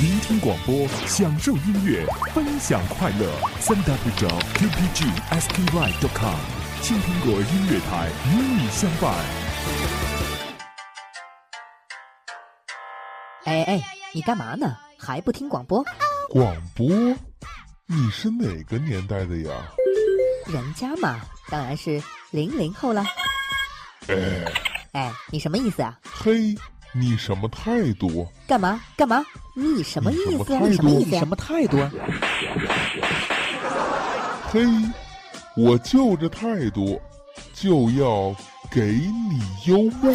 聆听广播，享受音乐，分享快乐。三 w 点 qpgsky.com，青苹果音乐台与你相伴。哎哎，你干嘛呢？还不听广播？广播？你是哪个年代的呀？人家嘛，当然是零零后了。哎，哎，你什么意思啊？嘿，你什么态度？干嘛干嘛？你什么意思？你什么意思？什么态度？嘿，我就这态度，就要给你幽默。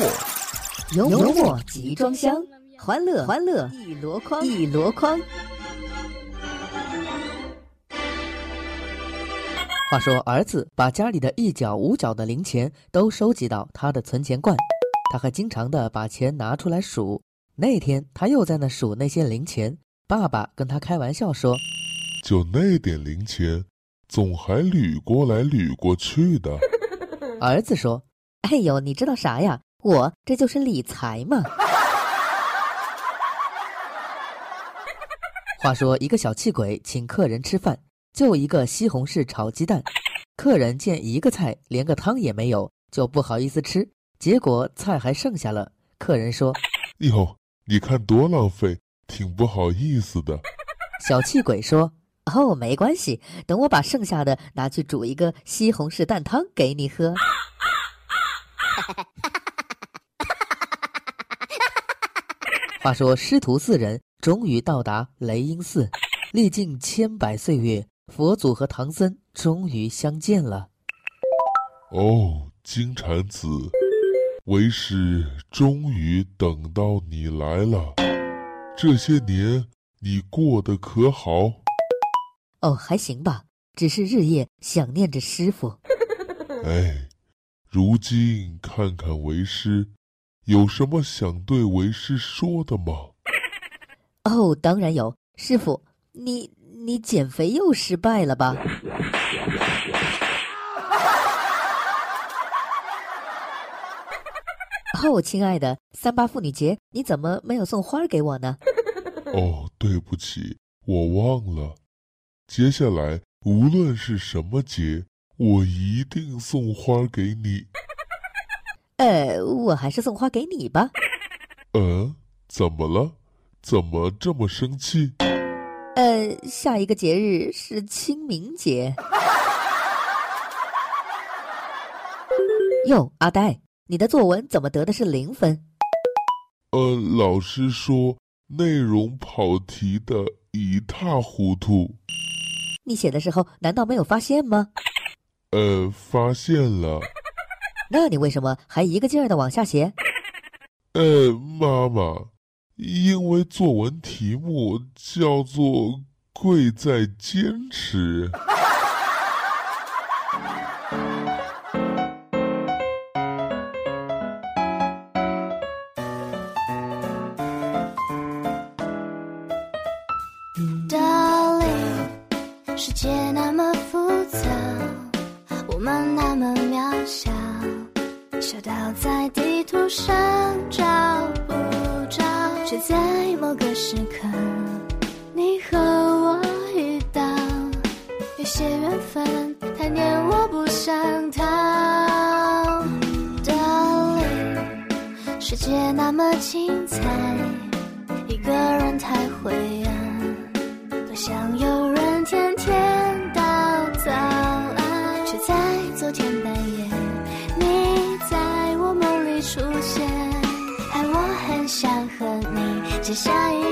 幽默集装箱，欢乐欢乐一箩筐一箩筐。话说，儿子把家里的一角五角的零钱都收集到他的存钱罐，他还经常的把钱拿出来数。那天他又在那数那些零钱，爸爸跟他开玩笑说：“就那点零钱，总还捋过来捋过去的。”儿子说：“哎呦，你知道啥呀？我这就是理财嘛。”话说，一个小气鬼请客人吃饭。就一个西红柿炒鸡蛋，客人见一个菜连个汤也没有，就不好意思吃，结果菜还剩下了。客人说：“哟，你看多浪费，挺不好意思的。”小气鬼说：“哦，没关系，等我把剩下的拿去煮一个西红柿蛋汤给你喝。” 话说师徒四人终于到达雷音寺，历尽千百岁月。佛祖和唐僧终于相见了。哦，金蝉子，为师终于等到你来了。这些年你过得可好？哦，还行吧，只是日夜想念着师傅。哎，如今看看为师，有什么想对为师说的吗？哦，当然有，师傅，你。你减肥又失败了吧？哦，亲爱的，三八妇女节你怎么没有送花给我呢？哦，对不起，我忘了。接下来无论是什么节，我一定送花给你。呃，我还是送花给你吧。嗯，怎么了？怎么这么生气？呃，下一个节日是清明节。哟，阿呆，你的作文怎么得的是零分？呃，老师说内容跑题的一塌糊涂。你写的时候难道没有发现吗？呃，发现了。那你为什么还一个劲儿的往下写？呃，妈妈。因为作文题目叫做“贵在坚持”。世界那么精彩，一个人太灰暗，多想有人天天道早安。却在昨天半夜，你在我梦里出现，害我很想和你。见下一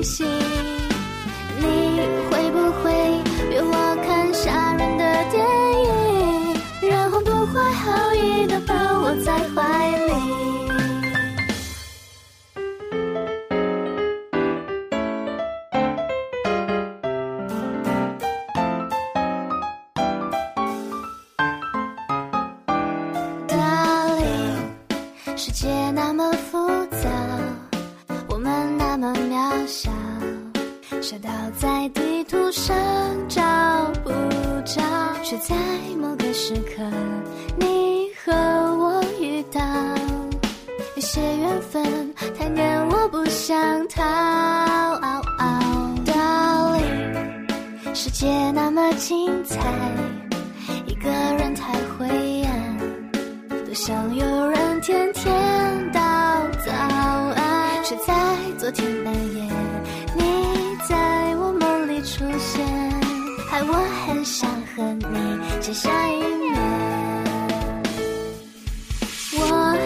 你会不会约我看吓人的电影，然后不怀好意的抱我在怀里？哪里？世界那么找到在地图上找不着，却在某个时刻，你和我遇到。有些缘分太黏，我不想逃。Darling，世界那么精彩，一个人太灰暗，多想有人天天道早安。却在昨天半夜，现，害我很想和你见下一面。我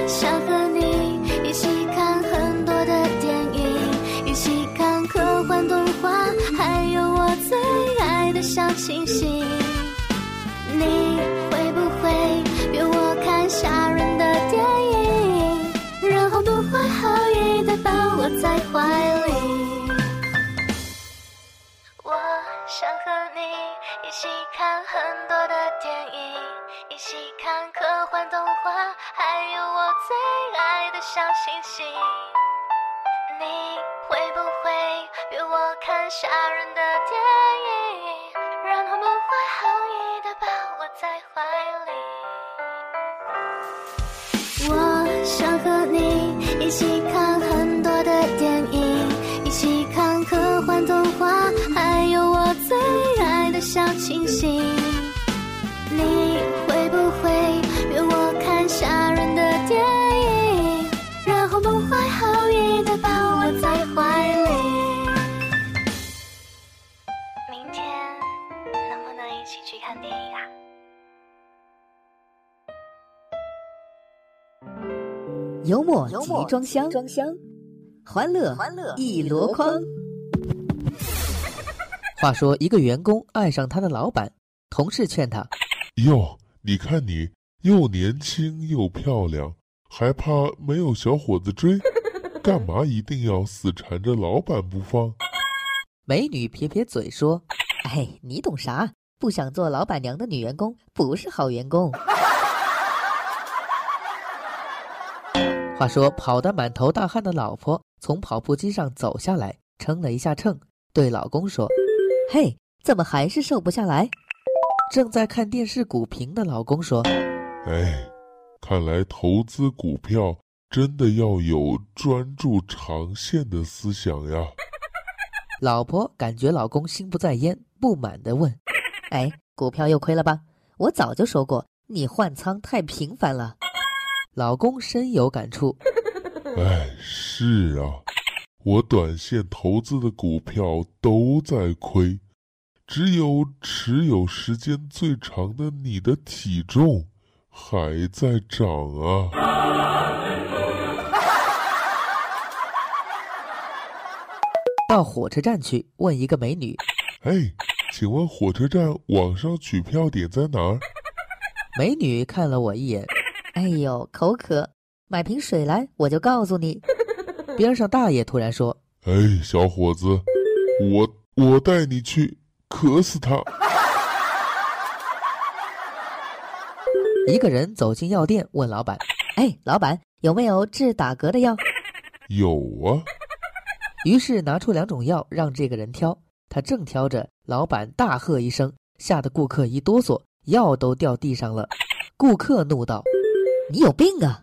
想和你一起看很多的电影，一起看科幻动画，还有我最爱的小清新。你会不会小星星。你会不会约我看吓人的电影，然后不怀好意的抱我在怀里？我想和你一起看很多的电影，一起看科幻动画，还有我最爱的小清新。幽默集装箱，装箱，欢乐一箩筐。话说，一个员工爱上他的老板，同事劝他哟，你看你又年轻又漂亮，还怕没有小伙子追？干嘛一定要死缠着老板不放？美女撇撇嘴说哎，你懂啥？不想做老板娘的女员工不是好员工。：“话说，跑得满头大汗的老婆从跑步机上走下来，称了一下秤，对老公说嘿，怎么还是瘦不下来？：‘正在看电视股评的老公说，哎，看来投资股票真的要有专注长线的思想呀。老婆感觉老公心不在焉，不满地问哎，股票又亏了吧？我早就说过，你换仓太频繁了。老公深有感触。哎，是啊，我短线投资的股票都在亏，只有持有时间最长的你的体重还在涨啊。到火车站去问一个美女，哎，请问火车站网上取票点在哪儿？美女看了我一眼，哎呦，口渴，买瓶水来，我就告诉你。边上大爷突然说哎，小伙子，我我带你去，渴死他！一个人走进药店，问老板哎，老板有没有治打嗝的药？有啊，于是拿出两种药让这个人挑。他正挑着，老板大喝一声，吓得顾客一哆嗦，药都掉地上了。顾客怒道你有病啊！：“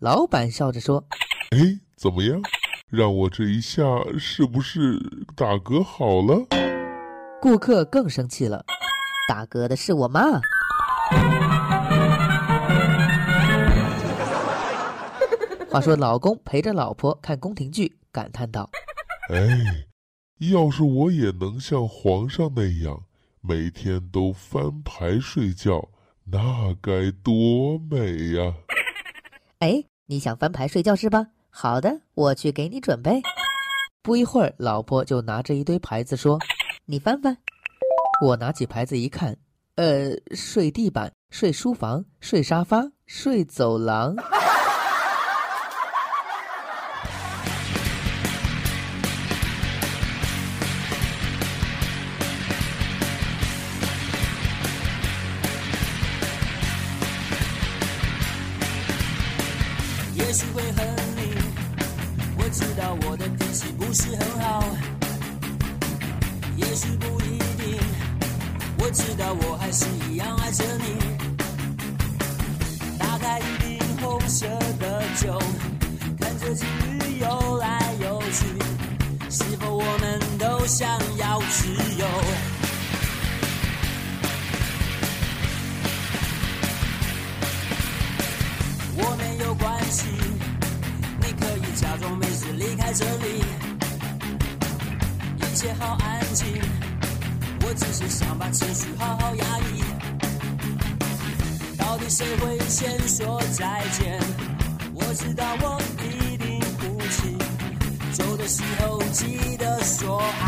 老板笑着说，哎，怎么样？让我这一下是不是打嗝好了？顾客更生气了。打嗝的是我妈。话说，老公陪着老婆看宫廷剧，感叹道哎，要是我也能像皇上那样，每天都翻牌睡觉，那该多美呀！哎，你想翻牌睡觉是吧？好的，我去给你准备。：“不一会儿，老婆就拿着一堆牌子说。”你翻翻。我拿起牌子一看，呃，睡地板、睡书房、睡沙发、睡走廊。是很好，也许不一定我知道我还是一样爱着你。打开一瓶红色的酒，看着情侣游来游去，是否我们都想情绪好好压抑。到底谁会先说再见？我知道我一定哭泣。走的时候记得说爱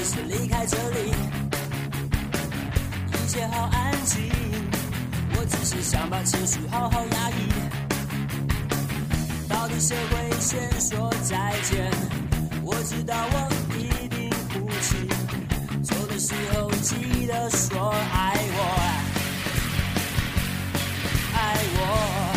假装没事离开这里，一切好安静。我只是想把情绪好好压抑。到底谁会先说再见？我知道我一定不起。走的时候记得说爱我，爱我，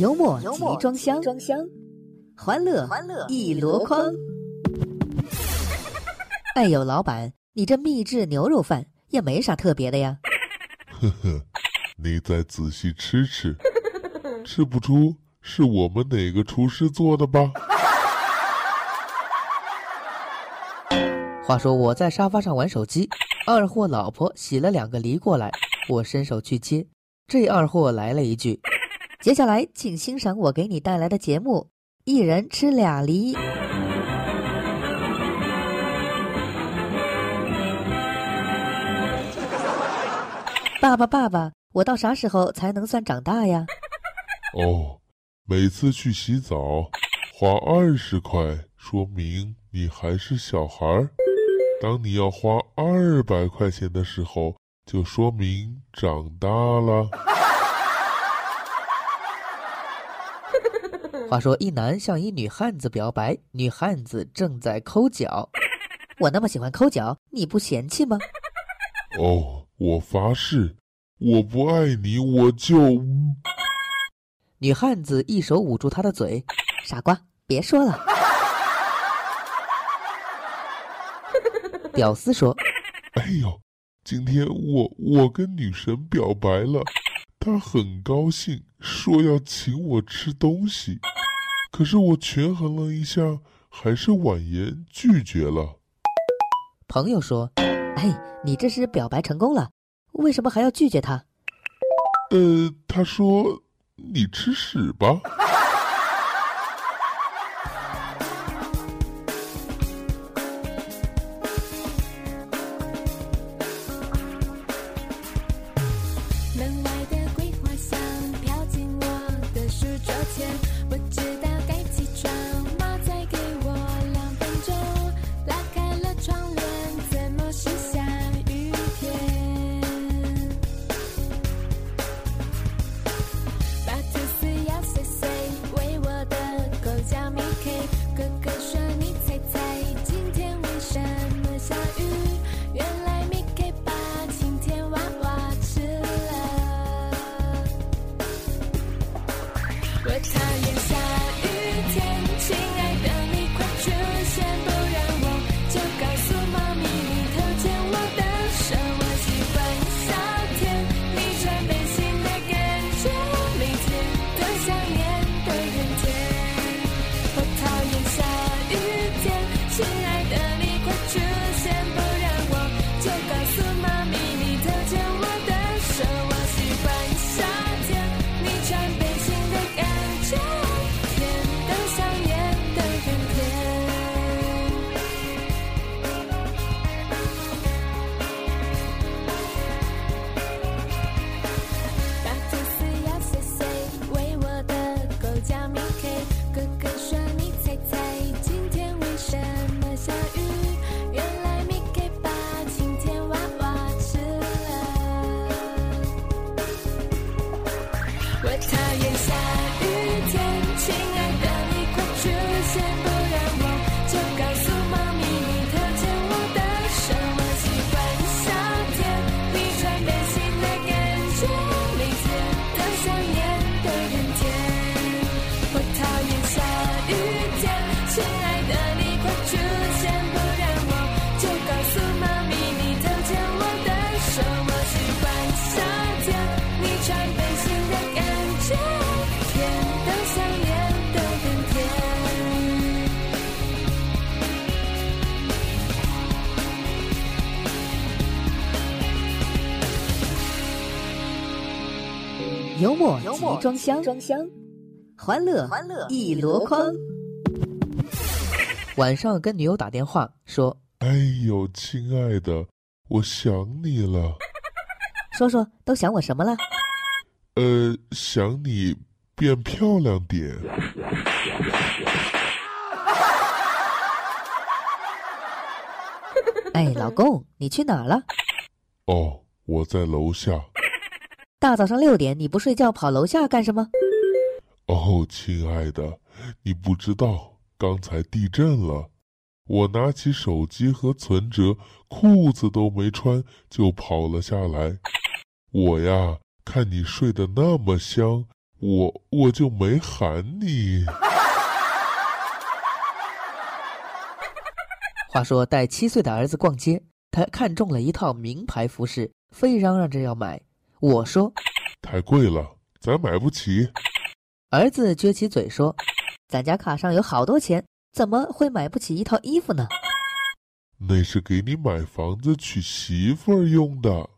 幽默集装箱，装箱，欢乐欢乐一箩筐。哎呦，老板，你这秘制牛肉饭也没啥特别的呀。呵呵，你再仔细吃吃，吃不出是我们哪个厨师做的吧？话说我在沙发上玩手机，二货老婆洗了两个梨过来，我伸手去接，这二货来了一句接下来，请欣赏我给你带来的节目：一人吃俩梨。爸爸，爸爸，我到啥时候才能算长大呀？哦，每次去洗澡花二十块，说明你还是小孩儿；当你要花二百块钱的时候，就说明长大了。话说，一男向一女汉子表白，女汉子正在抠脚。我那么喜欢抠脚，你不嫌弃吗？哦，我发誓，我不爱你，我就……女汉子一手捂住他的嘴，傻瓜，别说了。屌丝说：“哎呦，今天我我跟女神表白了，她很高兴，说要请我吃东西，可是我权衡了一下，还是婉言拒绝了。”朋友说：“哎，你这是表白成功了，为什么还要拒绝他？”呃，他说：“你吃屎吧。”集装箱，装箱，欢乐欢乐一箩筐。晚上跟女友打电话说哎呦，亲爱的，我想你了。说说都想我什么了？呃，想你变漂亮点。哎，老公，你去哪儿了？哦，我在楼下。大早上六点你不睡觉跑楼下干什么？哦，亲爱的，你不知道，刚才地震了。我拿起手机和存折，裤子都没穿就跑了下来。我呀，看你睡得那么香，我我就没喊你。话说带七岁的儿子逛街，他看中了一套名牌服饰，非嚷嚷着要买。我说太贵了，咱买不起。儿子撅起嘴说咱家卡上有好多钱，怎么会买不起一套衣服呢？那是给你买房子娶媳妇儿用的。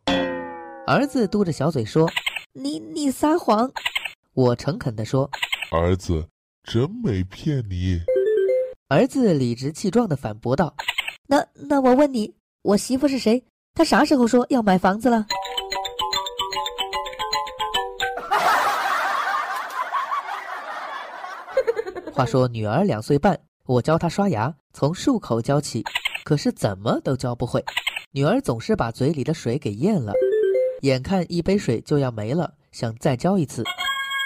儿子嘟着小嘴说你你撒谎！我诚恳地说儿子，真没骗你。儿子理直气壮地反驳道那那我问你，我媳妇是谁？她啥时候说要买房子了？话说女儿两岁半，我教她刷牙，从漱口教起，可是怎么都教不会。女儿总是把嘴里的水给咽了，眼看一杯水就要没了，想再教一次。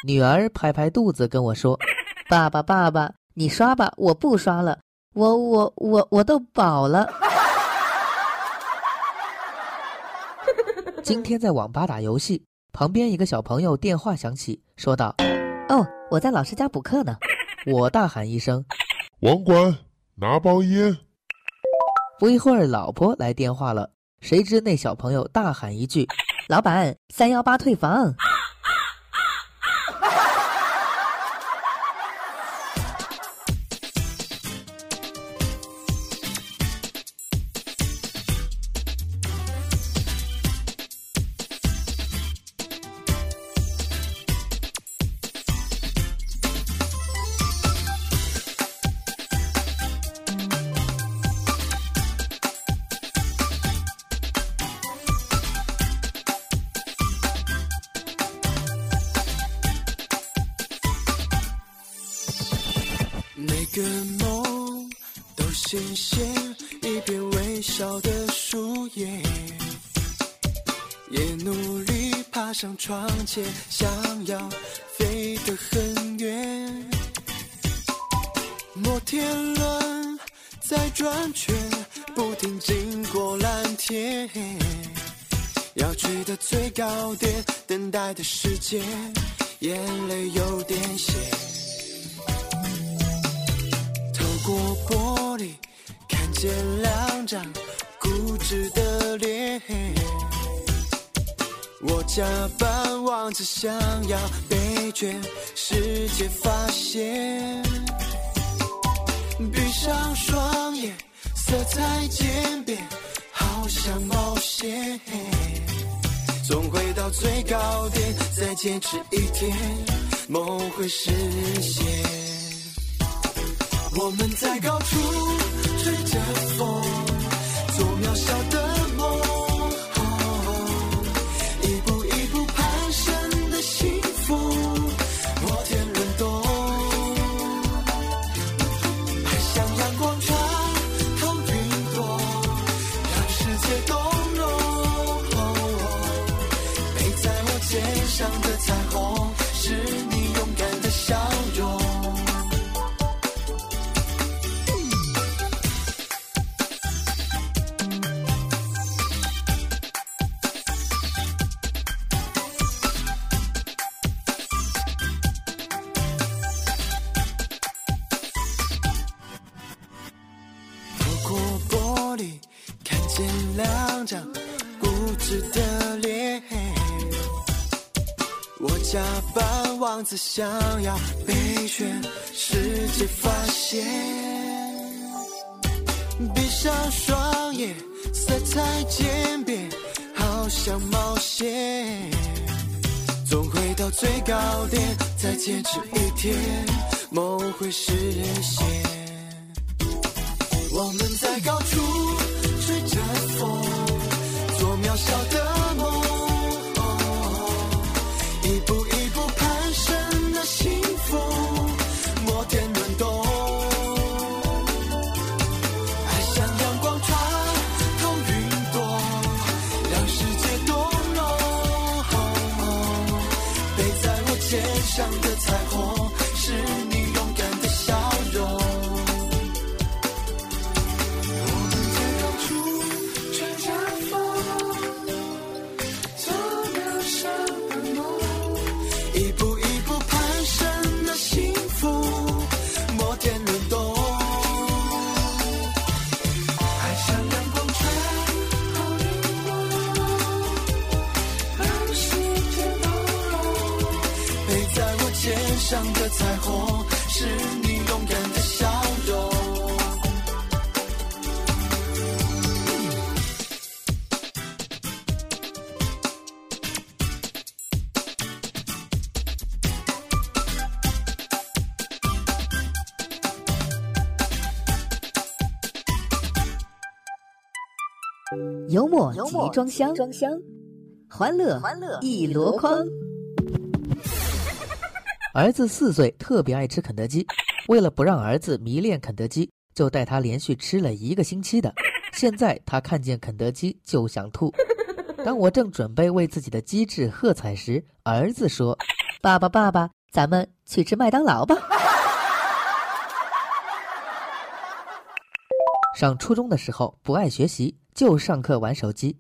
女儿拍拍肚子跟我说爸爸，爸爸，你刷吧，我不刷了，我我我我都饱了。今天在网吧打游戏，旁边一个小朋友电话响起，说道哦，我在老师家补课呢。：“我大喊一声。网管，拿包烟。”不一会儿，老婆来电话了，谁知那小朋友大喊一句老板，三幺八退房。上窗前，想要飞得很远。摩天轮在转圈，不停经过蓝天，要去的最高点，等待的时间，眼泪有点咸。透过玻璃看见两张固执的脸，下班王子想要被全世界发现，闭上双眼，色彩渐变，好像冒险，总会到最高点，再坚持一天，梦会实现。我们在高处吹着风，做渺小的的彩虹，幽默集装箱，装箱，欢乐欢乐一箩筐。儿子四岁，特别爱吃肯德基。为了不让儿子迷恋肯德基，就带他连续吃了一个星期的。现在他看见肯德基就想吐。当我正准备为自己的机智喝彩时，儿子说爸爸，爸爸，咱们去吃麦当劳吧。上初中的时候不爱学习，就上课玩手机。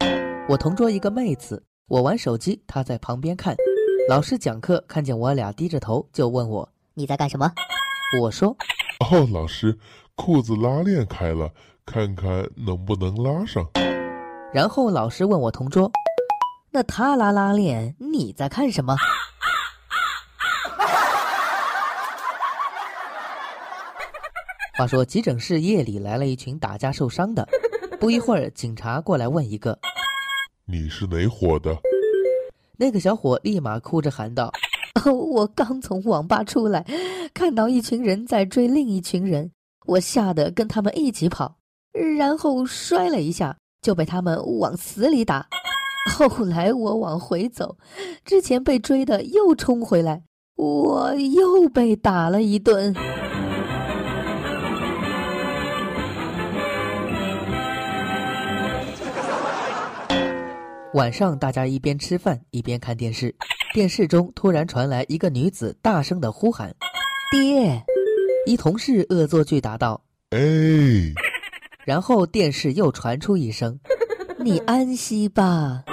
我同桌一个妹子，我玩手机，她在旁边看。老师讲课，看见我俩低着头，就问我你在干什么？我说哦，老师，裤子拉链开了，看看能不能拉上。然后老师问我同桌，那他拉拉链，你在看什么？话说急诊室夜里来了一群打架受伤的，不一会儿警察过来问一个，你是哪伙的？那个小伙立马哭着喊道：“哦，我刚从网吧出来，看到一群人在追另一群人，我吓得跟他们一起跑，然后摔了一下，就被他们往死里打。后来我往回走，之前被追的又冲回来，我又被打了一顿。”晚上，大家一边吃饭一边看电视，电视中突然传来一个女子大声的呼喊：“爹！”一同事恶作剧答道：“哎。”然后电视又传出一声：“你安息吧。”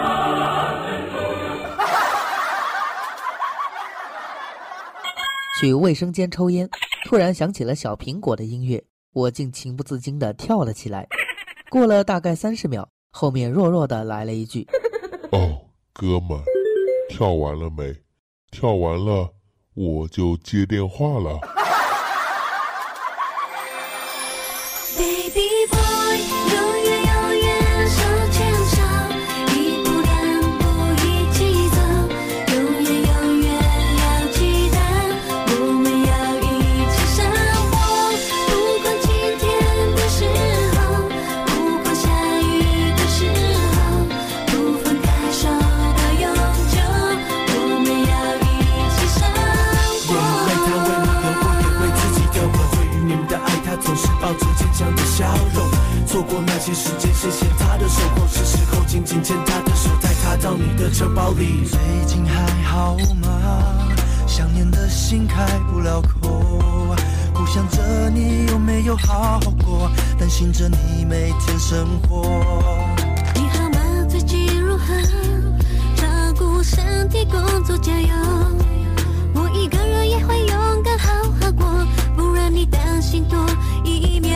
去卫生间抽烟，突然响起了小苹果的音乐，我竟情不自禁地跳了起来。过了大概三十秒，后面弱弱的来了一句。哦，哥们，跳完了没？跳完了，我就接电话了。错过那些时间，谢谢他的守候，是时候紧紧牵他的手，带他到你的城堡里。最近还好吗？想念的心开不了口，不想着你有没有好过，担心着你每天生活。你好吗？最近如何？照顾身体，工作加油。我一个人也会勇敢好好过，不让你担心多一秒。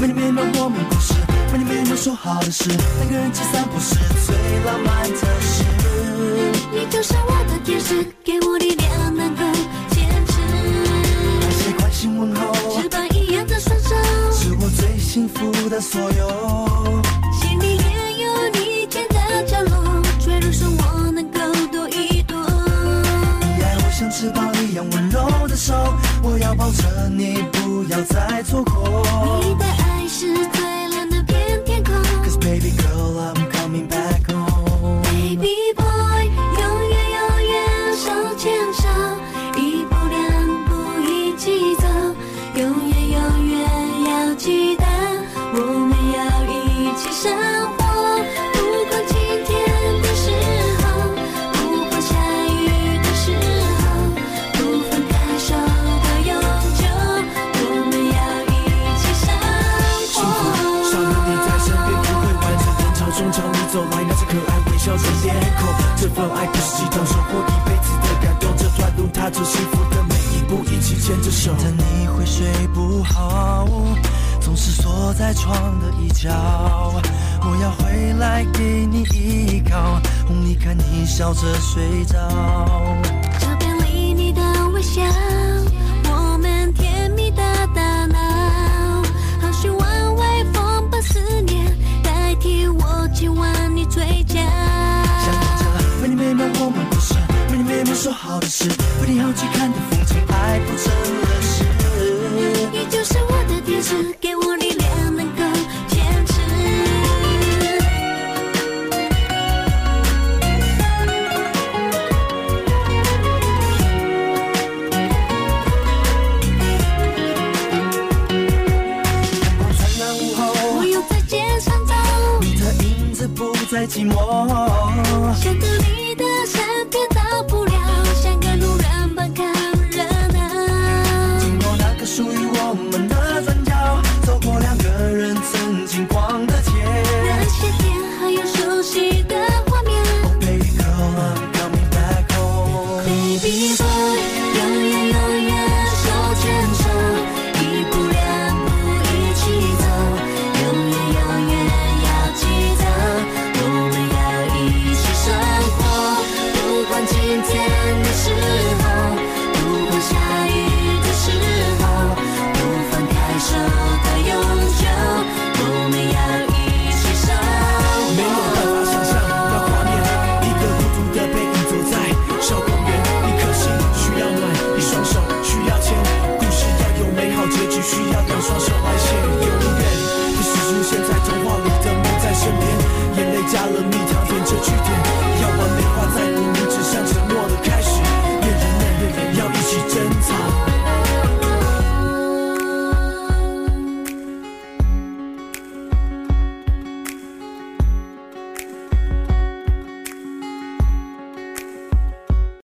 每天每晚我们故事，每天每晚说好的事，两个人一起散步是最浪漫的事。你就是我的天使，给我力量能够坚持。那些关心问候，翅膀一样的双手，是我最幸福的所有。心里也有你建的角落，坠入说我能够多一朵。你爱我像翅膀一样温柔的手，我要抱着你，不要再错过。